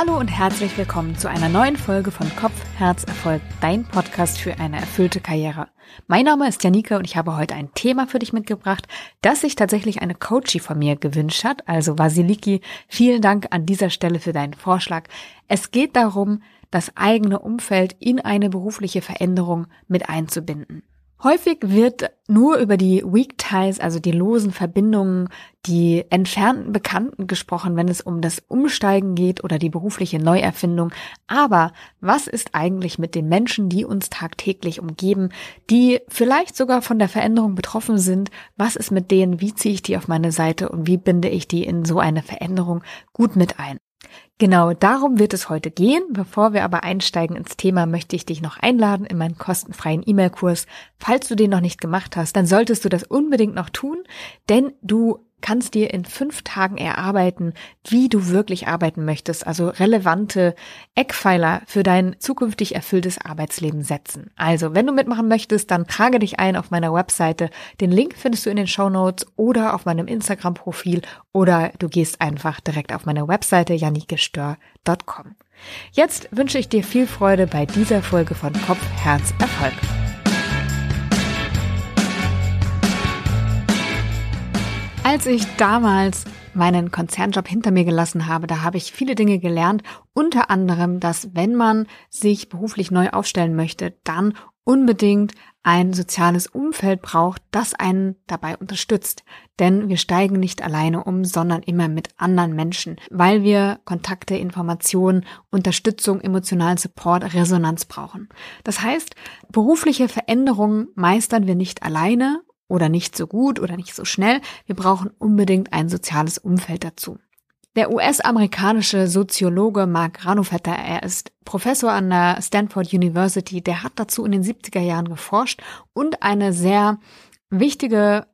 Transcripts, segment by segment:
Hallo und herzlich willkommen zu einer neuen Folge von Kopf, Herz, Erfolg, dein Podcast für eine erfüllte Karriere. Mein Name ist Janika und ich habe heute ein Thema für dich mitgebracht, das sich tatsächlich eine Coachie von mir gewünscht hat. Also Vasiliki, vielen Dank an dieser Stelle für deinen Vorschlag. Es geht darum, das eigene Umfeld in eine berufliche Veränderung mit einzubinden. Häufig wird nur über die Weak Ties, also die losen Verbindungen, die entfernten Bekannten gesprochen, wenn es um das Umsteigen geht oder die berufliche Neuerfindung. Aber was ist eigentlich mit den Menschen, die uns tagtäglich umgeben, die vielleicht sogar von der Veränderung betroffen sind? Was ist mit denen? Wie ziehe ich die auf meine Seite und wie binde ich die in so eine Veränderung gut mit ein? Genau darum wird es heute gehen. Bevor wir aber einsteigen ins Thema, möchte ich dich noch einladen in meinen kostenfreien E-Mail-Kurs. Falls du den noch nicht gemacht hast, dann solltest du das unbedingt noch tun, denn du kannst dir in fünf Tagen erarbeiten, wie du wirklich arbeiten möchtest, also relevante Eckpfeiler für dein zukünftig erfülltes Arbeitsleben setzen. Also, wenn du mitmachen möchtest, dann trage dich ein auf meiner Webseite. Den Link findest du in den Show Notes oder auf meinem Instagram-Profil oder du gehst einfach direkt auf meine Webseite janikestör.com. Jetzt wünsche ich dir viel Freude bei dieser Folge von Kopf, Herz, Erfolg. Als ich damals meinen Konzernjob hinter mir gelassen habe, da habe ich viele Dinge gelernt, unter anderem, dass wenn man sich beruflich neu aufstellen möchte, dann unbedingt ein soziales Umfeld braucht, das einen dabei unterstützt. Denn wir steigen nicht alleine um, sondern immer mit anderen Menschen, weil wir Kontakte, Informationen, Unterstützung, emotionalen Support, Resonanz brauchen. Das heißt, berufliche Veränderungen meistern wir nicht alleine oder nicht so gut oder nicht so schnell. Wir brauchen unbedingt ein soziales Umfeld dazu. Der US-amerikanische Soziologe Mark Ranofetter, er ist Professor an der Stanford University, der hat dazu in den 70er Jahren geforscht und eine sehr wichtige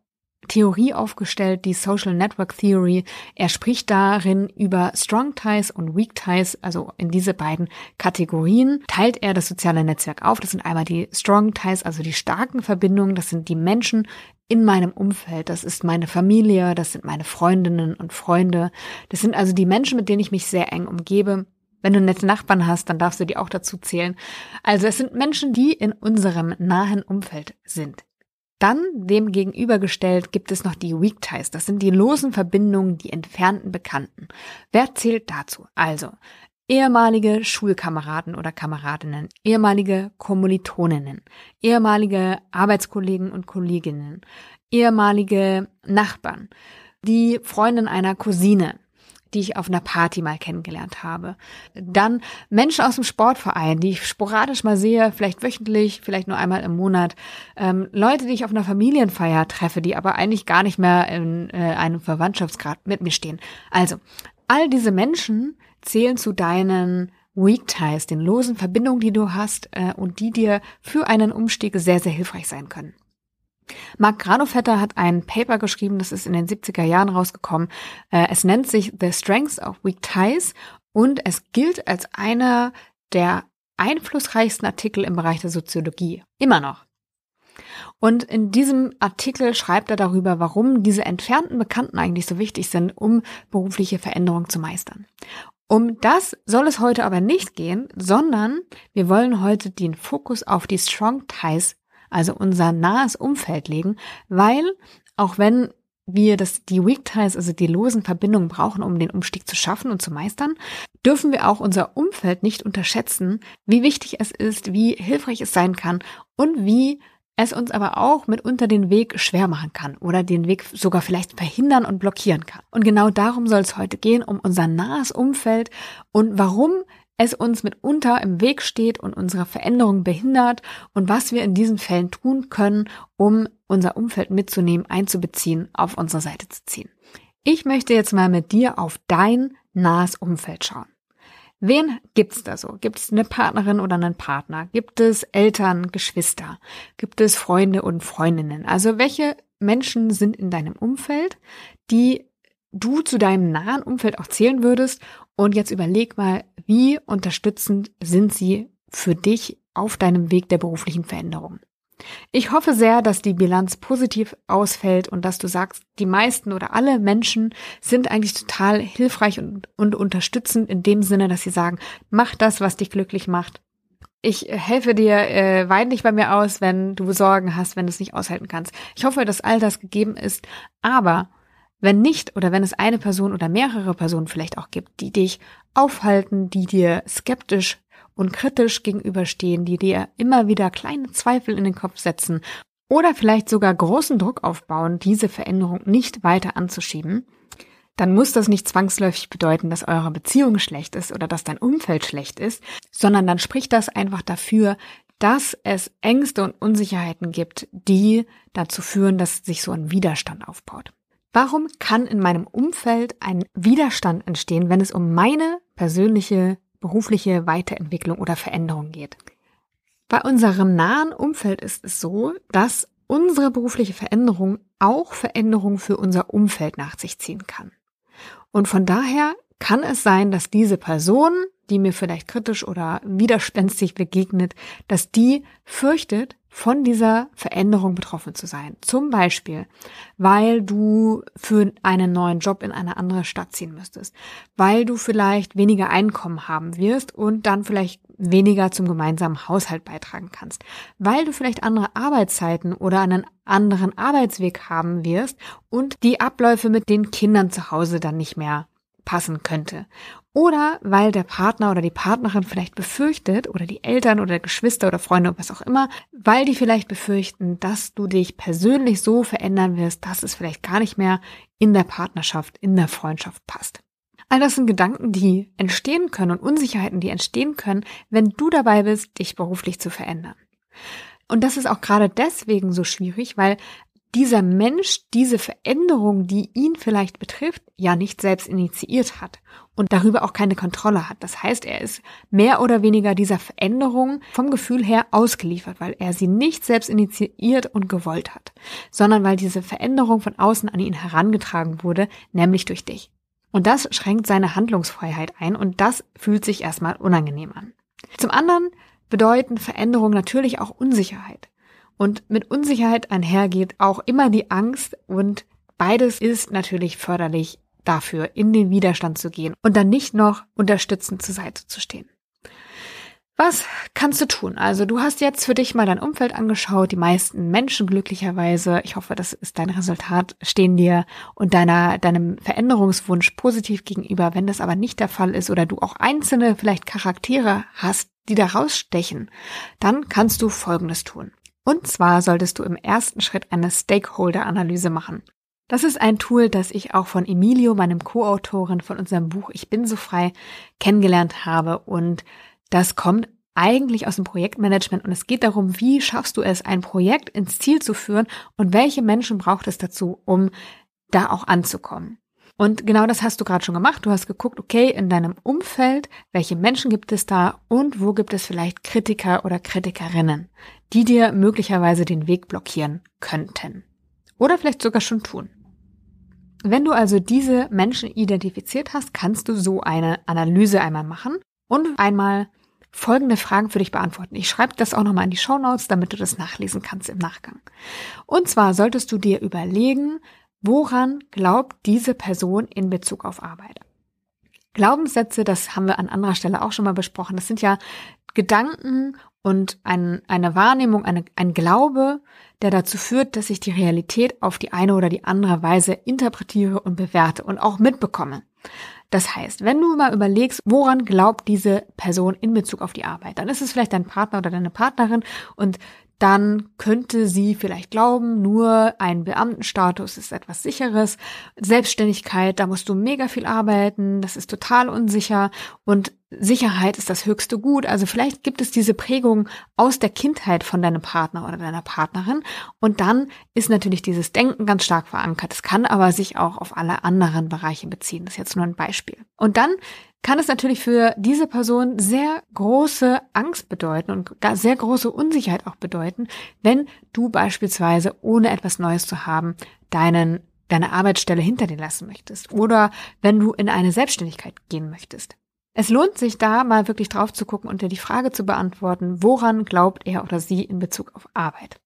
Theorie aufgestellt, die Social Network Theory. Er spricht darin über Strong Ties und Weak Ties, also in diese beiden Kategorien teilt er das soziale Netzwerk auf. Das sind einmal die Strong Ties, also die starken Verbindungen, das sind die Menschen in meinem Umfeld, das ist meine Familie, das sind meine Freundinnen und Freunde, das sind also die Menschen, mit denen ich mich sehr eng umgebe. Wenn du nette Nachbarn hast, dann darfst du die auch dazu zählen. Also es sind Menschen, die in unserem nahen Umfeld sind. Dann dem gegenübergestellt gibt es noch die Weak Ties. Das sind die losen Verbindungen, die entfernten Bekannten. Wer zählt dazu? Also ehemalige Schulkameraden oder Kameradinnen, ehemalige Kommilitoninnen, ehemalige Arbeitskollegen und Kolleginnen, ehemalige Nachbarn, die Freundin einer Cousine, die ich auf einer Party mal kennengelernt habe. Dann Menschen aus dem Sportverein, die ich sporadisch mal sehe, vielleicht wöchentlich, vielleicht nur einmal im Monat. Ähm, Leute, die ich auf einer Familienfeier treffe, die aber eigentlich gar nicht mehr in äh, einem Verwandtschaftsgrad mit mir stehen. Also, all diese Menschen zählen zu deinen Weak Ties, den losen Verbindungen, die du hast äh, und die dir für einen Umstieg sehr, sehr hilfreich sein können. Mark Granovetter hat ein Paper geschrieben, das ist in den 70er Jahren rausgekommen. Äh, es nennt sich The Strengths of Weak Ties und es gilt als einer der einflussreichsten Artikel im Bereich der Soziologie. Immer noch. Und in diesem Artikel schreibt er darüber, warum diese entfernten Bekannten eigentlich so wichtig sind, um berufliche Veränderungen zu meistern. Um das soll es heute aber nicht gehen, sondern wir wollen heute den Fokus auf die Strong Ties also unser nahes Umfeld legen, weil auch wenn wir das, die Weak Ties, also die losen Verbindungen brauchen, um den Umstieg zu schaffen und zu meistern, dürfen wir auch unser Umfeld nicht unterschätzen, wie wichtig es ist, wie hilfreich es sein kann und wie es uns aber auch mitunter den Weg schwer machen kann oder den Weg sogar vielleicht verhindern und blockieren kann. Und genau darum soll es heute gehen, um unser nahes Umfeld und warum es uns mitunter im Weg steht und unsere Veränderung behindert und was wir in diesen Fällen tun können, um unser Umfeld mitzunehmen, einzubeziehen, auf unsere Seite zu ziehen. Ich möchte jetzt mal mit dir auf dein nahes Umfeld schauen. Wen gibt's da so? Gibt es eine Partnerin oder einen Partner? Gibt es Eltern, Geschwister? Gibt es Freunde und Freundinnen? Also welche Menschen sind in deinem Umfeld, die du zu deinem nahen Umfeld auch zählen würdest und jetzt überleg mal, wie unterstützend sind sie für dich auf deinem Weg der beruflichen Veränderung. Ich hoffe sehr, dass die Bilanz positiv ausfällt und dass du sagst, die meisten oder alle Menschen sind eigentlich total hilfreich und, und unterstützend in dem Sinne, dass sie sagen, mach das, was dich glücklich macht. Ich helfe dir, äh, wein dich bei mir aus, wenn du Sorgen hast, wenn du es nicht aushalten kannst. Ich hoffe, dass all das gegeben ist, aber wenn nicht oder wenn es eine Person oder mehrere Personen vielleicht auch gibt, die dich aufhalten, die dir skeptisch und kritisch gegenüberstehen, die dir immer wieder kleine Zweifel in den Kopf setzen oder vielleicht sogar großen Druck aufbauen, diese Veränderung nicht weiter anzuschieben, dann muss das nicht zwangsläufig bedeuten, dass eure Beziehung schlecht ist oder dass dein Umfeld schlecht ist, sondern dann spricht das einfach dafür, dass es Ängste und Unsicherheiten gibt, die dazu führen, dass sich so ein Widerstand aufbaut. Warum kann in meinem Umfeld ein Widerstand entstehen, wenn es um meine persönliche berufliche Weiterentwicklung oder Veränderung geht. Bei unserem nahen Umfeld ist es so, dass unsere berufliche Veränderung auch Veränderungen für unser Umfeld nach sich ziehen kann. Und von daher kann es sein, dass diese Person, die mir vielleicht kritisch oder widerspenstig begegnet, dass die fürchtet, von dieser Veränderung betroffen zu sein. Zum Beispiel, weil du für einen neuen Job in eine andere Stadt ziehen müsstest, weil du vielleicht weniger Einkommen haben wirst und dann vielleicht weniger zum gemeinsamen Haushalt beitragen kannst, weil du vielleicht andere Arbeitszeiten oder einen anderen Arbeitsweg haben wirst und die Abläufe mit den Kindern zu Hause dann nicht mehr passen könnte. Oder weil der Partner oder die Partnerin vielleicht befürchtet oder die Eltern oder Geschwister oder Freunde oder was auch immer, weil die vielleicht befürchten, dass du dich persönlich so verändern wirst, dass es vielleicht gar nicht mehr in der Partnerschaft, in der Freundschaft passt. All das sind Gedanken, die entstehen können und Unsicherheiten, die entstehen können, wenn du dabei bist, dich beruflich zu verändern. Und das ist auch gerade deswegen so schwierig, weil dieser Mensch diese Veränderung, die ihn vielleicht betrifft, ja nicht selbst initiiert hat und darüber auch keine Kontrolle hat. Das heißt, er ist mehr oder weniger dieser Veränderung vom Gefühl her ausgeliefert, weil er sie nicht selbst initiiert und gewollt hat, sondern weil diese Veränderung von außen an ihn herangetragen wurde, nämlich durch dich. Und das schränkt seine Handlungsfreiheit ein und das fühlt sich erstmal unangenehm an. Zum anderen bedeuten Veränderungen natürlich auch Unsicherheit. Und mit Unsicherheit einhergeht auch immer die Angst und beides ist natürlich förderlich dafür, in den Widerstand zu gehen und dann nicht noch unterstützend zur Seite zu stehen. Was kannst du tun? Also du hast jetzt für dich mal dein Umfeld angeschaut. Die meisten Menschen glücklicherweise, ich hoffe, das ist dein Resultat, stehen dir und deiner, deinem Veränderungswunsch positiv gegenüber. Wenn das aber nicht der Fall ist oder du auch einzelne vielleicht Charaktere hast, die da rausstechen, dann kannst du Folgendes tun. Und zwar solltest du im ersten Schritt eine Stakeholder-Analyse machen. Das ist ein Tool, das ich auch von Emilio, meinem Co-Autorin von unserem Buch Ich bin so frei, kennengelernt habe. Und das kommt eigentlich aus dem Projektmanagement und es geht darum, wie schaffst du es, ein Projekt ins Ziel zu führen und welche Menschen braucht es dazu, um da auch anzukommen. Und genau das hast du gerade schon gemacht. Du hast geguckt, okay, in deinem Umfeld, welche Menschen gibt es da und wo gibt es vielleicht Kritiker oder Kritikerinnen, die dir möglicherweise den Weg blockieren könnten. Oder vielleicht sogar schon tun. Wenn du also diese Menschen identifiziert hast, kannst du so eine Analyse einmal machen und einmal folgende Fragen für dich beantworten. Ich schreibe das auch nochmal in die Show Notes, damit du das nachlesen kannst im Nachgang. Und zwar solltest du dir überlegen, Woran glaubt diese Person in Bezug auf Arbeit? Glaubenssätze, das haben wir an anderer Stelle auch schon mal besprochen, das sind ja Gedanken und ein, eine Wahrnehmung, eine, ein Glaube, der dazu führt, dass ich die Realität auf die eine oder die andere Weise interpretiere und bewerte und auch mitbekomme. Das heißt, wenn du mal überlegst, woran glaubt diese Person in Bezug auf die Arbeit, dann ist es vielleicht dein Partner oder deine Partnerin und dann könnte sie vielleicht glauben, nur ein Beamtenstatus ist etwas sicheres. Selbstständigkeit, da musst du mega viel arbeiten, das ist total unsicher und Sicherheit ist das höchste Gut. Also vielleicht gibt es diese Prägung aus der Kindheit von deinem Partner oder deiner Partnerin und dann ist natürlich dieses Denken ganz stark verankert. Es kann aber sich auch auf alle anderen Bereiche beziehen. Das ist jetzt nur ein Beispiel. Und dann kann es natürlich für diese Person sehr große Angst bedeuten und sehr große Unsicherheit auch bedeuten, wenn du beispielsweise, ohne etwas Neues zu haben, deinen, deine Arbeitsstelle hinter dir lassen möchtest oder wenn du in eine Selbstständigkeit gehen möchtest. Es lohnt sich da mal wirklich drauf zu gucken und dir die Frage zu beantworten, woran glaubt er oder sie in Bezug auf Arbeit.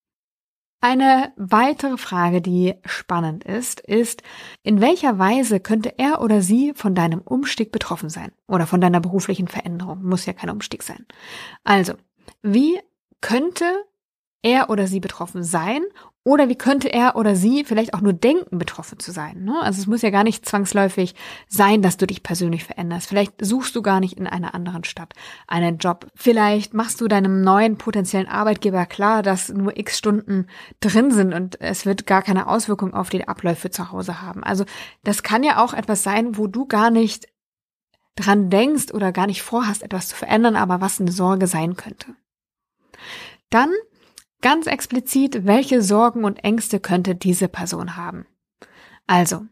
Eine weitere Frage, die spannend ist, ist, in welcher Weise könnte er oder sie von deinem Umstieg betroffen sein? Oder von deiner beruflichen Veränderung? Muss ja kein Umstieg sein. Also, wie könnte er oder sie betroffen sein oder wie könnte er oder sie vielleicht auch nur denken, betroffen zu sein? Ne? Also es muss ja gar nicht zwangsläufig sein, dass du dich persönlich veränderst. Vielleicht suchst du gar nicht in einer anderen Stadt einen Job. Vielleicht machst du deinem neuen potenziellen Arbeitgeber klar, dass nur x Stunden drin sind und es wird gar keine Auswirkung auf die Abläufe zu Hause haben. Also das kann ja auch etwas sein, wo du gar nicht dran denkst oder gar nicht vorhast, etwas zu verändern, aber was eine Sorge sein könnte. Dann Ganz explizit, welche Sorgen und Ängste könnte diese Person haben? Also,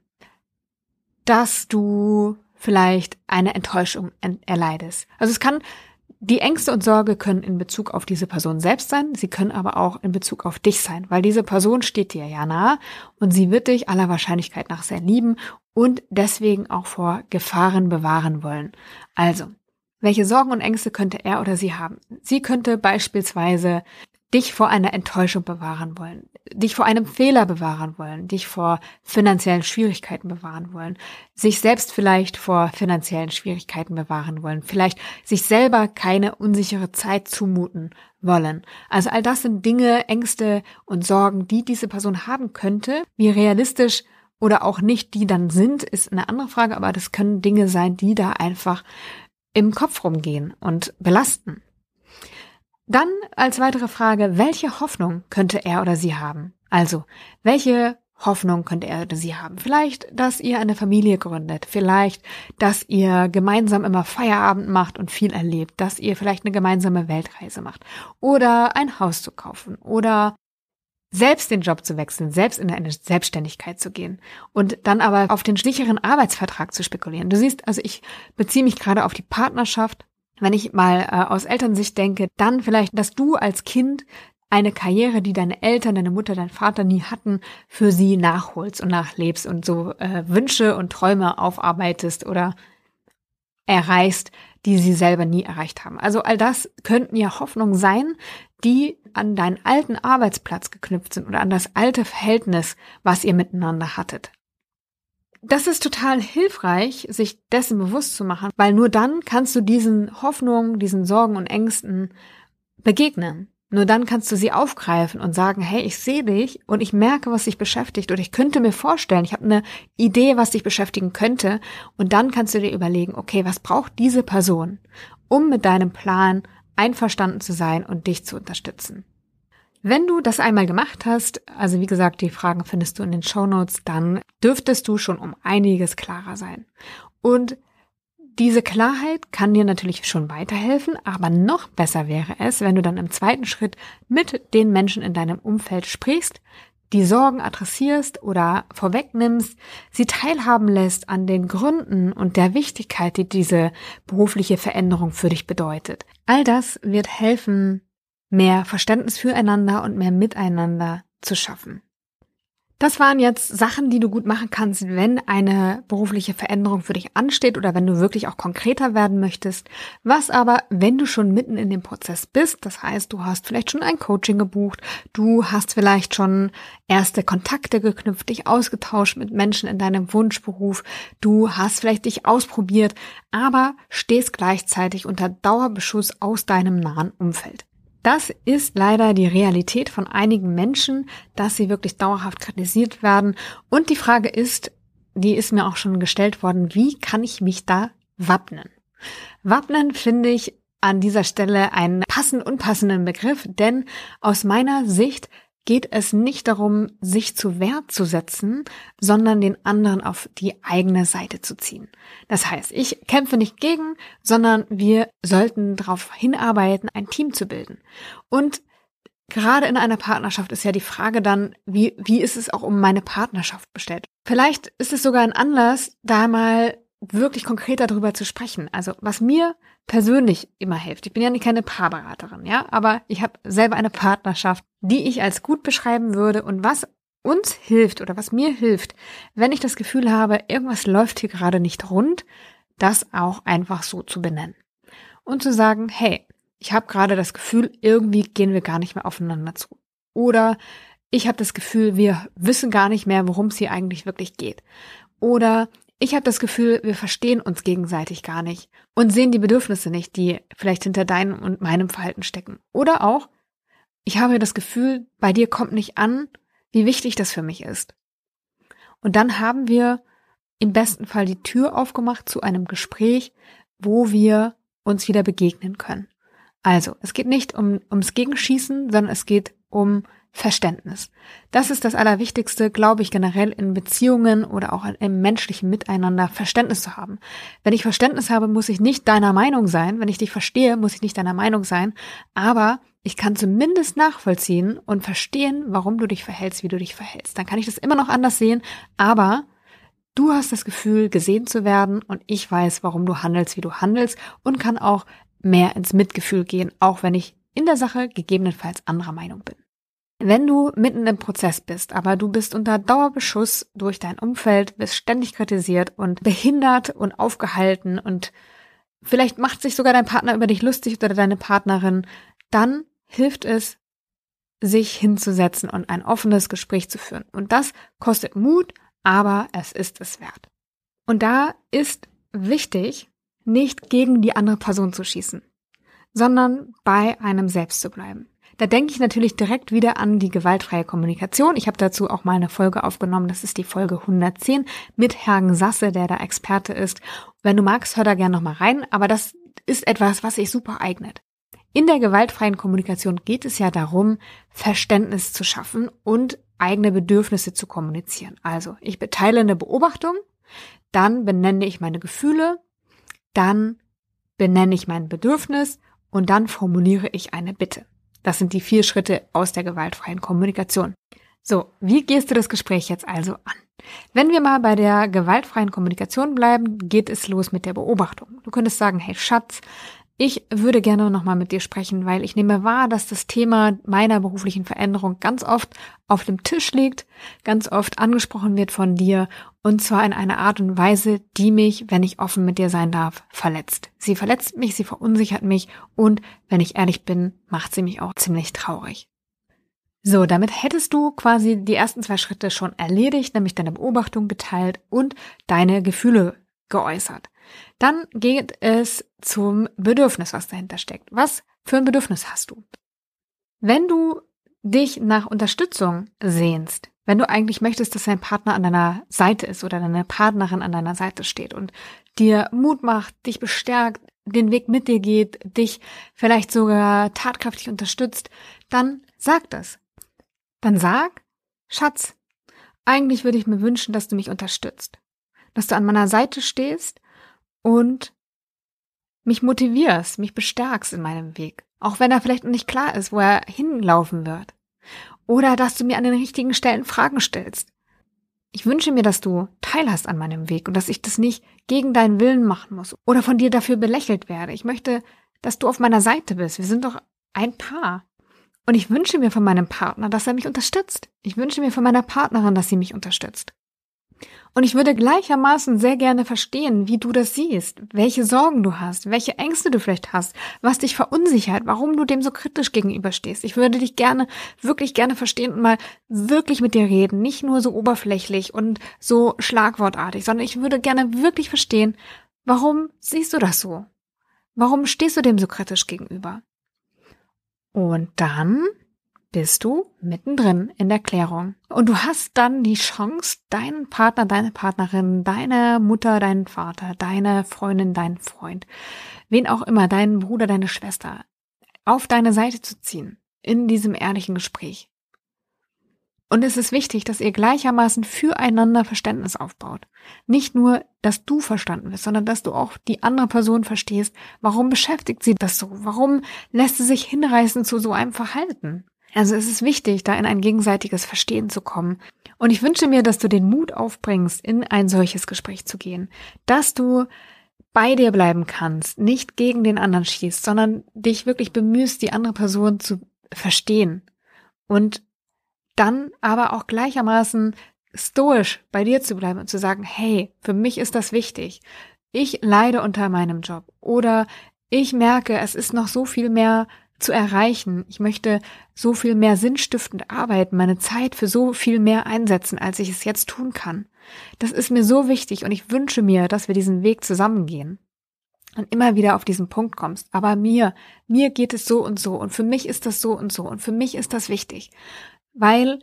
dass du vielleicht eine Enttäuschung erleidest. Also es kann, die Ängste und Sorge können in Bezug auf diese Person selbst sein, sie können aber auch in Bezug auf dich sein, weil diese Person steht dir ja nahe und sie wird dich aller Wahrscheinlichkeit nach sehr lieben und deswegen auch vor Gefahren bewahren wollen. Also, welche Sorgen und Ängste könnte er oder sie haben? Sie könnte beispielsweise dich vor einer Enttäuschung bewahren wollen, dich vor einem Fehler bewahren wollen, dich vor finanziellen Schwierigkeiten bewahren wollen, sich selbst vielleicht vor finanziellen Schwierigkeiten bewahren wollen, vielleicht sich selber keine unsichere Zeit zumuten wollen. Also all das sind Dinge, Ängste und Sorgen, die diese Person haben könnte. Wie realistisch oder auch nicht die dann sind, ist eine andere Frage, aber das können Dinge sein, die da einfach im Kopf rumgehen und belasten. Dann als weitere Frage, welche Hoffnung könnte er oder sie haben? Also, welche Hoffnung könnte er oder sie haben? Vielleicht, dass ihr eine Familie gründet, vielleicht, dass ihr gemeinsam immer Feierabend macht und viel erlebt, dass ihr vielleicht eine gemeinsame Weltreise macht oder ein Haus zu kaufen oder selbst den Job zu wechseln, selbst in eine Selbstständigkeit zu gehen und dann aber auf den sicheren Arbeitsvertrag zu spekulieren. Du siehst, also ich beziehe mich gerade auf die Partnerschaft wenn ich mal äh, aus Elternsicht denke, dann vielleicht, dass du als Kind eine Karriere, die deine Eltern, deine Mutter, dein Vater nie hatten, für sie nachholst und nachlebst und so äh, Wünsche und Träume aufarbeitest oder erreichst, die sie selber nie erreicht haben. Also all das könnten ja Hoffnungen sein, die an deinen alten Arbeitsplatz geknüpft sind oder an das alte Verhältnis, was ihr miteinander hattet das ist total hilfreich, sich dessen bewusst zu machen, weil nur dann kannst du diesen Hoffnungen, diesen Sorgen und Ängsten begegnen. Nur dann kannst du sie aufgreifen und sagen, hey, ich sehe dich und ich merke, was dich beschäftigt oder ich könnte mir vorstellen, ich habe eine Idee, was dich beschäftigen könnte und dann kannst du dir überlegen, okay, was braucht diese Person, um mit deinem Plan einverstanden zu sein und dich zu unterstützen. Wenn du das einmal gemacht hast, also wie gesagt, die Fragen findest du in den Show Notes, dann dürftest du schon um einiges klarer sein. Und diese Klarheit kann dir natürlich schon weiterhelfen, aber noch besser wäre es, wenn du dann im zweiten Schritt mit den Menschen in deinem Umfeld sprichst, die Sorgen adressierst oder vorwegnimmst, sie teilhaben lässt an den Gründen und der Wichtigkeit, die diese berufliche Veränderung für dich bedeutet. All das wird helfen, mehr Verständnis füreinander und mehr Miteinander zu schaffen. Das waren jetzt Sachen, die du gut machen kannst, wenn eine berufliche Veränderung für dich ansteht oder wenn du wirklich auch konkreter werden möchtest. Was aber, wenn du schon mitten in dem Prozess bist, das heißt, du hast vielleicht schon ein Coaching gebucht, du hast vielleicht schon erste Kontakte geknüpft, dich ausgetauscht mit Menschen in deinem Wunschberuf, du hast vielleicht dich ausprobiert, aber stehst gleichzeitig unter Dauerbeschuss aus deinem nahen Umfeld. Das ist leider die Realität von einigen Menschen, dass sie wirklich dauerhaft kritisiert werden. Und die Frage ist, die ist mir auch schon gestellt worden, wie kann ich mich da wappnen? Wappnen finde ich an dieser Stelle einen passend unpassenden Begriff, denn aus meiner Sicht geht es nicht darum, sich zu Wehr zu setzen, sondern den anderen auf die eigene Seite zu ziehen. Das heißt, ich kämpfe nicht gegen, sondern wir sollten darauf hinarbeiten, ein Team zu bilden. Und gerade in einer Partnerschaft ist ja die Frage dann, wie, wie ist es auch um meine Partnerschaft bestellt? Vielleicht ist es sogar ein Anlass, da mal wirklich konkreter darüber zu sprechen. Also was mir persönlich immer hilft. Ich bin ja nicht keine Paarberaterin, ja, aber ich habe selber eine Partnerschaft, die ich als gut beschreiben würde und was uns hilft oder was mir hilft, wenn ich das Gefühl habe, irgendwas läuft hier gerade nicht rund, das auch einfach so zu benennen. Und zu sagen, hey, ich habe gerade das Gefühl, irgendwie gehen wir gar nicht mehr aufeinander zu. Oder ich habe das Gefühl, wir wissen gar nicht mehr, worum es hier eigentlich wirklich geht. Oder ich habe das Gefühl, wir verstehen uns gegenseitig gar nicht und sehen die Bedürfnisse nicht, die vielleicht hinter deinem und meinem Verhalten stecken. Oder auch, ich habe das Gefühl, bei dir kommt nicht an, wie wichtig das für mich ist. Und dann haben wir im besten Fall die Tür aufgemacht zu einem Gespräch, wo wir uns wieder begegnen können. Also, es geht nicht um, ums Gegenschießen, sondern es geht um Verständnis. Das ist das Allerwichtigste, glaube ich, generell in Beziehungen oder auch im menschlichen Miteinander Verständnis zu haben. Wenn ich Verständnis habe, muss ich nicht deiner Meinung sein. Wenn ich dich verstehe, muss ich nicht deiner Meinung sein. Aber ich kann zumindest nachvollziehen und verstehen, warum du dich verhältst, wie du dich verhältst. Dann kann ich das immer noch anders sehen, aber du hast das Gefühl, gesehen zu werden und ich weiß, warum du handelst, wie du handelst und kann auch mehr ins Mitgefühl gehen, auch wenn ich in der Sache gegebenenfalls anderer Meinung bin. Wenn du mitten im Prozess bist, aber du bist unter Dauerbeschuss durch dein Umfeld, bist ständig kritisiert und behindert und aufgehalten und vielleicht macht sich sogar dein Partner über dich lustig oder deine Partnerin, dann hilft es, sich hinzusetzen und ein offenes Gespräch zu führen. Und das kostet Mut, aber es ist es wert. Und da ist wichtig, nicht gegen die andere Person zu schießen, sondern bei einem selbst zu bleiben. Da denke ich natürlich direkt wieder an die gewaltfreie Kommunikation. Ich habe dazu auch mal eine Folge aufgenommen. Das ist die Folge 110 mit Herrn Sasse, der da Experte ist. Wenn du magst, hör da gerne nochmal rein. Aber das ist etwas, was sich super eignet. In der gewaltfreien Kommunikation geht es ja darum, Verständnis zu schaffen und eigene Bedürfnisse zu kommunizieren. Also, ich beteile eine Beobachtung, dann benenne ich meine Gefühle, dann benenne ich mein Bedürfnis und dann formuliere ich eine Bitte. Das sind die vier Schritte aus der gewaltfreien Kommunikation. So, wie gehst du das Gespräch jetzt also an? Wenn wir mal bei der gewaltfreien Kommunikation bleiben, geht es los mit der Beobachtung. Du könntest sagen, hey Schatz, ich würde gerne nochmal mit dir sprechen, weil ich nehme wahr, dass das Thema meiner beruflichen Veränderung ganz oft auf dem Tisch liegt, ganz oft angesprochen wird von dir und zwar in einer Art und Weise, die mich, wenn ich offen mit dir sein darf, verletzt. Sie verletzt mich, sie verunsichert mich und, wenn ich ehrlich bin, macht sie mich auch ziemlich traurig. So, damit hättest du quasi die ersten zwei Schritte schon erledigt, nämlich deine Beobachtung geteilt und deine Gefühle geäußert. Dann geht es zum Bedürfnis, was dahinter steckt. Was für ein Bedürfnis hast du? Wenn du dich nach Unterstützung sehnst, wenn du eigentlich möchtest, dass dein Partner an deiner Seite ist oder deine Partnerin an deiner Seite steht und dir Mut macht, dich bestärkt, den Weg mit dir geht, dich vielleicht sogar tatkräftig unterstützt, dann sag das. Dann sag, Schatz, eigentlich würde ich mir wünschen, dass du mich unterstützt, dass du an meiner Seite stehst und mich motivierst, mich bestärkst in meinem Weg. Auch wenn er vielleicht noch nicht klar ist, wo er hinlaufen wird. Oder dass du mir an den richtigen Stellen Fragen stellst. Ich wünsche mir, dass du teilhast an meinem Weg und dass ich das nicht gegen deinen Willen machen muss oder von dir dafür belächelt werde. Ich möchte, dass du auf meiner Seite bist. Wir sind doch ein Paar. Und ich wünsche mir von meinem Partner, dass er mich unterstützt. Ich wünsche mir von meiner Partnerin, dass sie mich unterstützt. Und ich würde gleichermaßen sehr gerne verstehen, wie du das siehst, welche Sorgen du hast, welche Ängste du vielleicht hast, was dich verunsichert, warum du dem so kritisch gegenüberstehst. Ich würde dich gerne, wirklich gerne verstehen und mal wirklich mit dir reden, nicht nur so oberflächlich und so schlagwortartig, sondern ich würde gerne wirklich verstehen, warum siehst du das so? Warum stehst du dem so kritisch gegenüber? Und dann bist du mittendrin in der Klärung. Und du hast dann die Chance, deinen Partner, deine Partnerin, deine Mutter, deinen Vater, deine Freundin, deinen Freund, wen auch immer, deinen Bruder, deine Schwester, auf deine Seite zu ziehen in diesem ehrlichen Gespräch. Und es ist wichtig, dass ihr gleichermaßen füreinander Verständnis aufbaut. Nicht nur, dass du verstanden wirst, sondern dass du auch die andere Person verstehst. Warum beschäftigt sie das so? Warum lässt sie sich hinreißen zu so einem Verhalten? Also es ist wichtig, da in ein gegenseitiges Verstehen zu kommen. Und ich wünsche mir, dass du den Mut aufbringst, in ein solches Gespräch zu gehen, dass du bei dir bleiben kannst, nicht gegen den anderen schießt, sondern dich wirklich bemühst, die andere Person zu verstehen und dann aber auch gleichermaßen stoisch bei dir zu bleiben und zu sagen, hey, für mich ist das wichtig. Ich leide unter meinem Job oder ich merke, es ist noch so viel mehr zu erreichen. Ich möchte so viel mehr sinnstiftend arbeiten, meine Zeit für so viel mehr einsetzen, als ich es jetzt tun kann. Das ist mir so wichtig und ich wünsche mir, dass wir diesen Weg zusammengehen und immer wieder auf diesen Punkt kommst. Aber mir, mir geht es so und so und für mich ist das so und so und für mich ist das wichtig, weil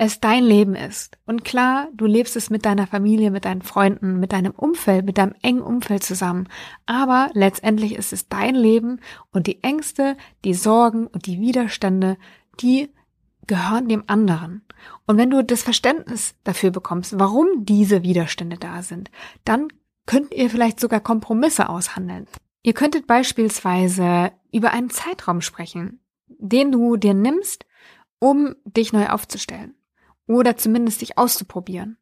es dein Leben ist. Und klar, du lebst es mit deiner Familie, mit deinen Freunden, mit deinem Umfeld, mit deinem engen Umfeld zusammen. Aber letztendlich ist es dein Leben und die Ängste, die Sorgen und die Widerstände, die gehören dem anderen. Und wenn du das Verständnis dafür bekommst, warum diese Widerstände da sind, dann könnt ihr vielleicht sogar Kompromisse aushandeln. Ihr könntet beispielsweise über einen Zeitraum sprechen, den du dir nimmst, um dich neu aufzustellen oder zumindest dich auszuprobieren.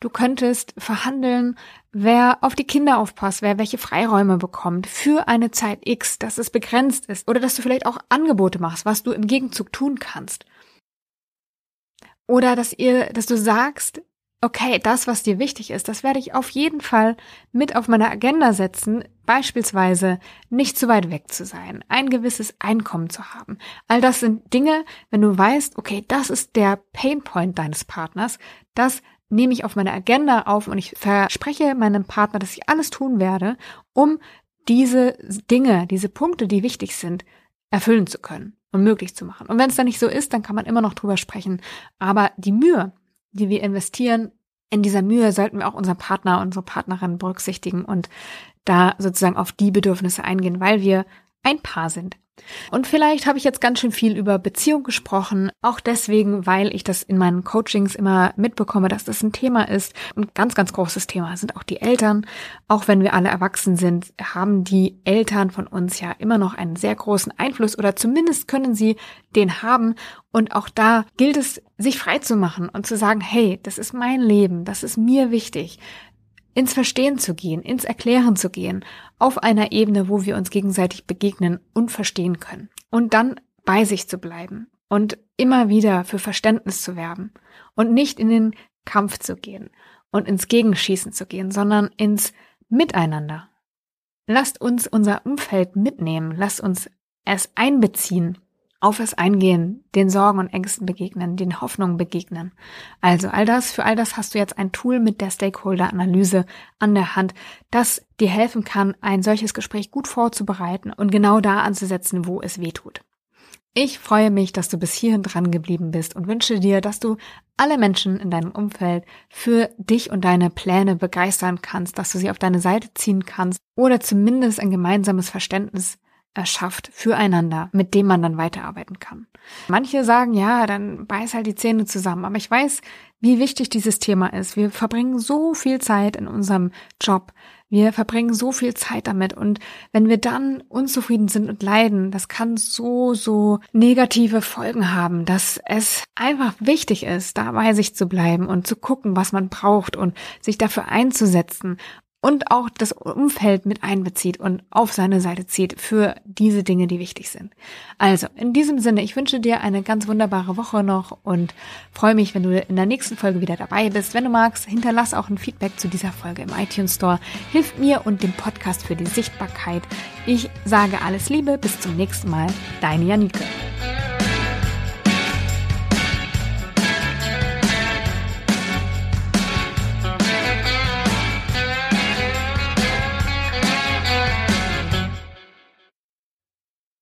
Du könntest verhandeln, wer auf die Kinder aufpasst, wer welche Freiräume bekommt für eine Zeit X, dass es begrenzt ist oder dass du vielleicht auch Angebote machst, was du im Gegenzug tun kannst. Oder dass ihr, dass du sagst, okay, das, was dir wichtig ist, das werde ich auf jeden Fall mit auf meine Agenda setzen, beispielsweise nicht zu weit weg zu sein, ein gewisses Einkommen zu haben. All das sind Dinge, wenn du weißt, okay, das ist der Painpoint deines Partners, das nehme ich auf meine Agenda auf und ich verspreche meinem Partner, dass ich alles tun werde, um diese Dinge, diese Punkte, die wichtig sind, erfüllen zu können und möglich zu machen. Und wenn es dann nicht so ist, dann kann man immer noch drüber sprechen. Aber die Mühe, die wir investieren, in dieser Mühe sollten wir auch unseren Partner, unsere Partnerin berücksichtigen und da sozusagen auf die Bedürfnisse eingehen, weil wir ein Paar sind. Und vielleicht habe ich jetzt ganz schön viel über Beziehung gesprochen, auch deswegen, weil ich das in meinen Coachings immer mitbekomme, dass das ein Thema ist. Ein ganz, ganz großes Thema sind auch die Eltern. Auch wenn wir alle erwachsen sind, haben die Eltern von uns ja immer noch einen sehr großen Einfluss oder zumindest können sie den haben. Und auch da gilt es, sich frei zu machen und zu sagen, hey, das ist mein Leben, das ist mir wichtig ins Verstehen zu gehen, ins Erklären zu gehen, auf einer Ebene, wo wir uns gegenseitig begegnen und verstehen können. Und dann bei sich zu bleiben und immer wieder für Verständnis zu werben und nicht in den Kampf zu gehen und ins Gegenschießen zu gehen, sondern ins Miteinander. Lasst uns unser Umfeld mitnehmen, lasst uns es einbeziehen auf es eingehen, den Sorgen und Ängsten begegnen, den Hoffnungen begegnen. Also all das, für all das hast du jetzt ein Tool mit der Stakeholder-Analyse an der Hand, das dir helfen kann, ein solches Gespräch gut vorzubereiten und genau da anzusetzen, wo es weh tut. Ich freue mich, dass du bis hierhin dran geblieben bist und wünsche dir, dass du alle Menschen in deinem Umfeld für dich und deine Pläne begeistern kannst, dass du sie auf deine Seite ziehen kannst oder zumindest ein gemeinsames Verständnis erschafft füreinander, mit dem man dann weiterarbeiten kann. Manche sagen, ja, dann beiß halt die Zähne zusammen. Aber ich weiß, wie wichtig dieses Thema ist. Wir verbringen so viel Zeit in unserem Job. Wir verbringen so viel Zeit damit. Und wenn wir dann unzufrieden sind und leiden, das kann so, so negative Folgen haben, dass es einfach wichtig ist, dabei sich zu bleiben und zu gucken, was man braucht und sich dafür einzusetzen und auch das Umfeld mit einbezieht und auf seine Seite zieht für diese Dinge, die wichtig sind. Also, in diesem Sinne, ich wünsche dir eine ganz wunderbare Woche noch und freue mich, wenn du in der nächsten Folge wieder dabei bist. Wenn du magst, hinterlass auch ein Feedback zu dieser Folge im iTunes Store. Hilft mir und dem Podcast für die Sichtbarkeit. Ich sage alles Liebe, bis zum nächsten Mal. Deine Janike.